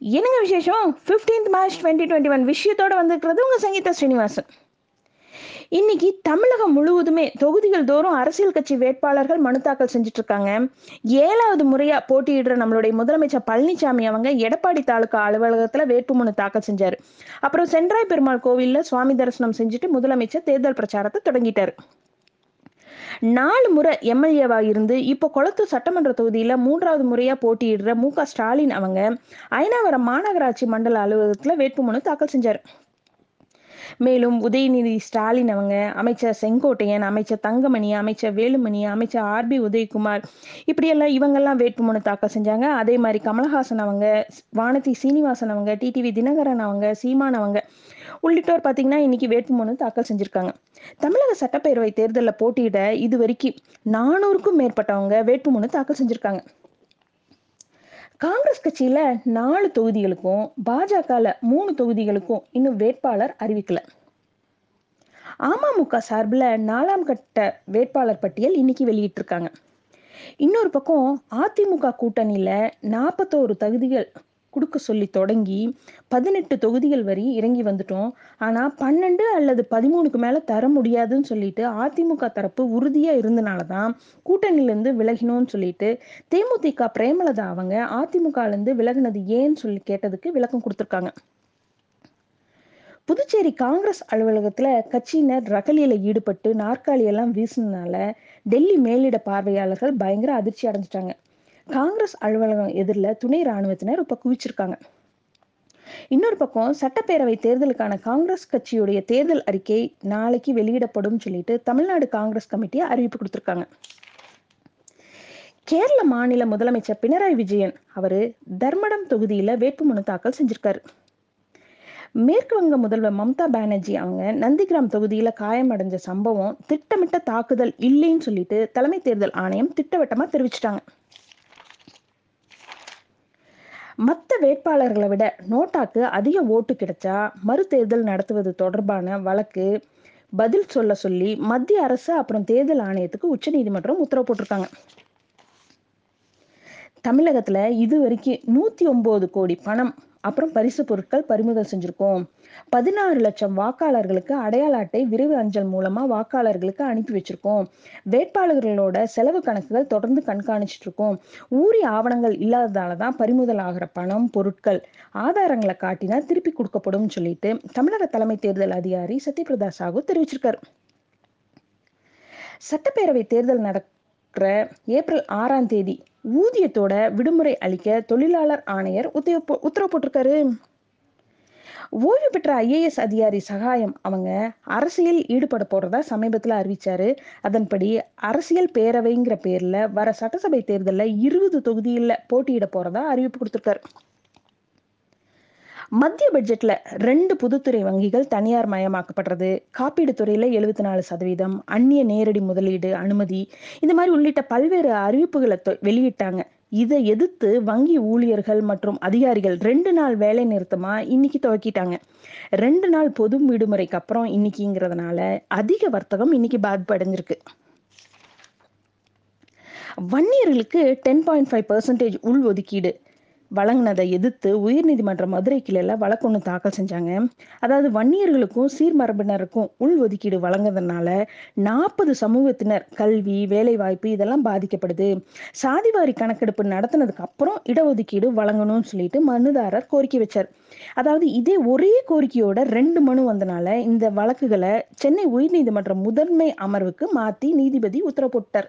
என்னங்க விசேஷம்? 15th March twenty twenty one விஷயத்தோட வந்திருக்கிறது உங்க சங்கீதா ஸ்ரீனிவாசன். இன்னைக்கு தமிழகம் முழுவதுமே தொகுதிகள் தோறும் அரசியல் கட்சி வேட்பாளர்கள் மனு தாக்கல் செஞ்சுட்டு இருக்காங்க ஏழாவது முறையா போட்டியிடுற நம்மளுடைய முதலமைச்சர் பழனிசாமி அவங்க எடப்பாடி தாலுகா அலுவலகத்துல வேட்புமனு தாக்கல் செஞ்சாரு. அப்புறம் சென்றாய் பெருமாள் கோவில்ல சுவாமி தரிசனம் செஞ்சுட்டு முதலமைச்சர் தேர்தல் பிரச்சாரத்தை தொடங்கிட்டாரு. நாலு முறை எம்எல்ஏவா இருந்து இப்போ குளத்தூர் சட்டமன்ற தொகுதியில மூன்றாவது முறையா போட்டியிடுற மு க ஸ்டாலின் அவங்க அயனாவரம் மாநகராட்சி மண்டல அலுவலகத்துல வேட்புமனு தாக்கல் செஞ்சார். மேலும் உதயநிதி ஸ்டாலின் அவங்க அமைச்சர் செங்கோட்டையன் அமைச்சர் தங்கமணி அமைச்சர் வேலுமணி அமைச்சர் ஆர்பி உதயகுமார் இப்படியெல்லாம் இவங்கெல்லாம் வேட்புமனு தாக்கல் செஞ்சாங்க. அதே மாதிரி கமலஹாசன் அவங்க வானதி சீனிவாசன் அவங்க டிடிவி தினகரன் அவங்க சீமான் அவங்க உள்ளிட்டோர் பார்த்தீங்கன்னா இன்னைக்கு வேட்புமனு தாக்கல் செஞ்சிருக்காங்க. தமிழக சட்டப்பேரவை தேர்தலில் போட்டியிட இது வரைக்கும் நானூறுக்கும் மேற்பட்டவங்க வேட்புமனு தாக்கல் செஞ்சிருக்காங்க. காங்கிரஸ் கட்சியில நாலு தொகுதிகளுக்கும் பாஜகல மூணு தொகுதிகளுக்கும் இன்னும் வேட்பாளர் அறிவிக்கல. அமமுக சார்பில் நாலாம் கட்ட வேட்பாளர் பட்டியல் இன்னைக்கு வெளியிட்டிருக்காங்க. இன்னொரு பக்கம் அதிமுக கூட்டணியில நாற்பத்தோரு தகுதிகள் கொடுக்க சொல்லி தொடங்கி பதினெட்டு தொகுதிகள் வரை இறங்கி வந்துட்டோம். ஆனா பன்னெண்டு அல்லது பதிமூணுக்கு மேல தர முடியாதுன்னு சொல்லிட்டு அதிமுக தரப்பு உறுதியா இருந்தனால தான் கூட்டணியிலேருந்து விலகினோம்னு சொல்லிட்டு தேமுதிக பிரேமலதா அவங்க அதிமுகலேருந்து விலகினது ஏன்னு சொல்லி கேட்டதுக்கு விளக்கம் கொடுத்துருக்காங்க. புதுச்சேரி காங்கிரஸ் அலுவலகத்துல கட்சியினர் ரகலியில ஈடுபட்டு நாற்காலியெல்லாம் வீசினதுனால டெல்லி மேலிட பார்வையாளர்கள் பயங்கர அதிர்ச்சி அடைஞ்சிட்டாங்க. காங்கிரஸ் அலுவலகம் எதிரில் துணை ராணுவத்தினர் இப்போ குவிச்சிருக்காங்க. இன்னொரு பக்கம் சட்டப்பேரவை தேர்தலுக்கான காங்கிரஸ் கட்சியுடைய தேர்தல் அறிக்கை நாளைக்கு வெளியிடப்படும் சொல்லிட்டு தமிழ்நாடு காங்கிரஸ் கமிட்டி அறிவிப்பு கொடுத்துருக்காங்க. கேரள மாநில முதலமைச்சர் பினராயி விஜயன் அவர் தர்மடம் தொகுதியில வேட்புமனு தாக்கல் செஞ்சிருக்காரு. மேற்கு வங்க முதல்வர் மம்தா பானர்ஜி அவங்க நந்திகிராம் தொகுதியில காயமடைஞ்ச சம்பவம் திட்டமிட்ட தாக்குதல் இல்லைன்னு சொல்லிட்டு தலைமை தேர்தல் ஆணையம் திட்டவட்டமா தெரிவிச்சிட்டாங்க. மற்ற வேட்பாளர்களை விட நோட்டாக்கு அதிக ஓட்டு கிடைச்சா மறுதேர்தல் நடத்துவது தொடர்பான வழக்கு பதில் சொல்ல சொல்லி மத்திய அரசு அப்புறம் தேர்தல் ஆணையத்துக்கு உச்சநீதிமன்றம் உத்தரவு போட்டிருக்காங்க. தமிழகத்துல இது வரைக்கும் நூத்தி ஒன்பது கோடி பணம் அப்புறம் பரிசு பொருட்கள் பறிமுதல் செஞ்சிருக்கோம். பதினாறு லட்சம் வாக்காளர்களுக்கு அடையாள அட்டை விரைவு அஞ்சல் மூலமா வாக்காளர்களுக்கு அனுப்பி வச்சிருக்கோம். வேட்பாளர்களோட செலவு கணக்குகள் தொடர்ந்து கண்காணிச்சிட்டு இருக்கோம் ஊரிய ஆவணங்கள் இல்லாததால தான் பறிமுதல் ஆகிற பணம் பொருட்கள் ஆதாரங்களை காட்டினா திருப்பி கொடுக்கப்படும் சொல்லிட்டு தமிழக தலைமை தேர்தல் அதிகாரி சத்யபிரதா சாகு தெரிவிச்சிருக்காரு. சட்டப்பேரவை தேர்தல் நட ஏப்ரல் ஆறாம் தேதி ஊதியத்தோட விடுமுறை அளிக்க தொழிலாளர் ஆணையர் உத்தரவு உத்தரவு போட்டிருக்காரு. ஓய்வு பெற்ற ஐஏஎஸ் அதிகாரி சகாயம் அவங்க அரசியல் ஈடுபட போறதா சமீபத்துல அறிவிச்சாரு. அதன்படி அரசியல் பேரவைங்கிற பேர்ல வர சட்டசபை தேர்தலில் இருபது தொகுதியில் போட்டியிட போறதா அறிவிப்பு கொடுத்திருக்காரு. மத்திய பட்ஜெட்ல ரெண்டு பொதுத்துறை வங்கிகள் தனியார் மயமாக்கப்படுறது. காப்பீடு துறையில எழுபத்தி நாலு சதவீதம். அந்நிய நேரடி முதலீடு அனுமதி. இந்த மாதிரி உள்ளிட்ட பல்வேறு அறிவிப்புகளை வெளியிட்டாங்க. இதை எதிர்த்து வங்கி ஊழியர்கள் மற்றும் அதிகாரிகள் ரெண்டு நாள் வேலை நிறுத்தமா இன்னைக்கு துவக்கிட்டாங்க. ரெண்டு நாள் பொது விடுமுறைக்கு அப்புறம் இன்னைக்குங்கிறதுனால அதிக வர்த்தகம் இன்னைக்கு பாதிப்பு அடைஞ்சிருக்கு வன்னியர்களுக்கு டென் பாயிண்ட் ஃபைவ் பர்சன்டேஜ் உள் ஒதுக்கீடு வழங்கினதை எதிர்த்து உயர்நீதிமன்ற மதுரை கிளையில வழக்கு ஒன்று தாக்கல் செஞ்சாங்க. அதாவது வன்னியர்களுக்கும் சீர்மரபினருக்கும் உள் ஒதுக்கீடு வழங்குறதுனால நாற்பது சமூகத்தினர் கல்வி வேலைவாய்ப்பு இதெல்லாம் பாதிக்கப்படுது. சாதிவாரி கணக்கெடுப்பு நடத்தினதுக்கு அப்புறம் இடஒதுக்கீடு வழங்கணும்னு சொல்லிட்டு மனுதாரர் கோரிக்கை வச்சார். அதாவது இதே ஒரே கோரிக்கையோட ரெண்டு மனு வந்தனால இந்த வழக்குகளை சென்னை உயர்நீதிமன்ற முதன்மை அமர்வுக்கு மாத்தி நீதிபதி உத்தரவு போட்டார்.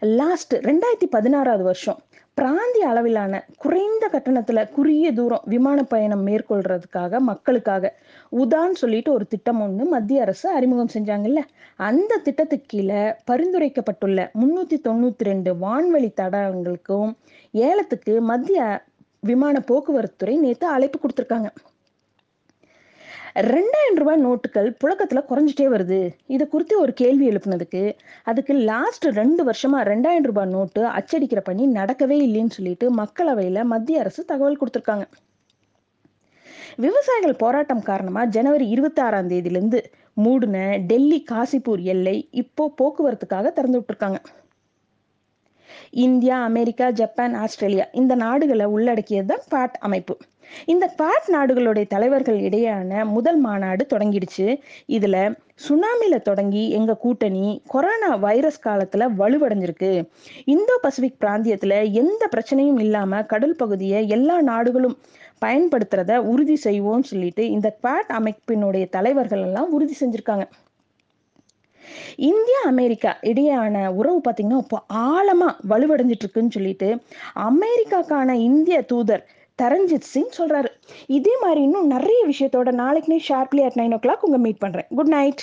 லாஸ்ட் ரெண்டாயிரத்தி பதினாறாவது வருஷம். பிராந்திய அளவிலான குறைந்த கட்டணத்துல குறுகிய தூரம் விமான பயணம் மேற்கொள்றதுக்காக மக்களுக்காக. உதான் சொல்லிட்டு ஒரு திட்டம் ஒன்று மத்திய அரசு அறிமுகம் செஞ்சாங்கல்ல. அந்த திட்டத்துக்கு கீழே பரிந்துரைக்கப்பட்டுள்ள முன்னூத்தி தொண்ணூத்தி ரெண்டு வான்வழி தடங்களுக்கும் ஏலத்துக்கு மத்திய விமான போக்குவரத்து துறை நேற்று அழைப்பு கொடுத்துருக்காங்க. ரெண்டாயிரம் ரூபாய் நோட்டுகள் புழக்கத்துல குறைஞ்சிட்டே வருது. இதை குறித்து ஒரு கேள்வி எழுப்புனதுக்கு அதுக்கு லாஸ்ட் ரெண்டு வருஷமா ரெண்டாயிரம் ரூபாய் நோட்டு அச்சடிக்கிற பணி நடக்கவே இல்லைன்னு சொல்லிட்டு மக்களவையில மத்திய அரசு தகவல் கொடுத்துருக்காங்க. விவசாயிகள் போராட்டம் காரணமா ஜனவரி இருபத்தி ஆறாம் தேதியிலிருந்து மூடின டெல்லி காசிப்பூர் எல்லை இப்போ போக்குவரத்துக்காக திறந்து விட்டுருக்காங்க. இந்தியா அமெரிக்கா ஜப்பான் ஆஸ்திரேலியா இந்த நாடுகளை உள்ளடக்கியது தான் குவாட் அமைப்பு. இந்த குவாட் நாடுகளுடைய தலைவர்கள் இடையேயான முதல் மாநாடு தொடங்கிடுச்சு. இதுல சுனாமில தொடங்கி எங்க கூட்டணி கொரோனா வைரஸ் காலத்துல வலுவடைஞ்சிருக்கு. இந்தோ பசிபிக் பிராந்தியத்துல எந்த பிரச்சனையும் இல்லாம கடல் பகுதியை எல்லா நாடுகளும் பயன்படுத்துறத உறுதி செய்வோம்னு சொல்லிட்டு இந்த குவாட் அமைப்பினுடைய தலைவர்கள் எல்லாம் உறுதி செஞ்சிருக்காங்க. இந்தியா அமெரிக்கா இடையான உறவு பார்த்தீங்கன்னா இப்போ ஆழமா வலுவடைஞ்சிட்டு இருக்குன்னு சொல்லிட்டு அமெரிக்காக்கான இந்திய தூதர் தரஞ்சித் சிங் சொல்கிறாரு இதே மாதிரி இன்னும் நிறைய விஷயத்தோட நாளைக்கு sharply at nine o'clock உங்கள் மீட் பண்ணுறேன் குட் நைட்